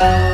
Bye.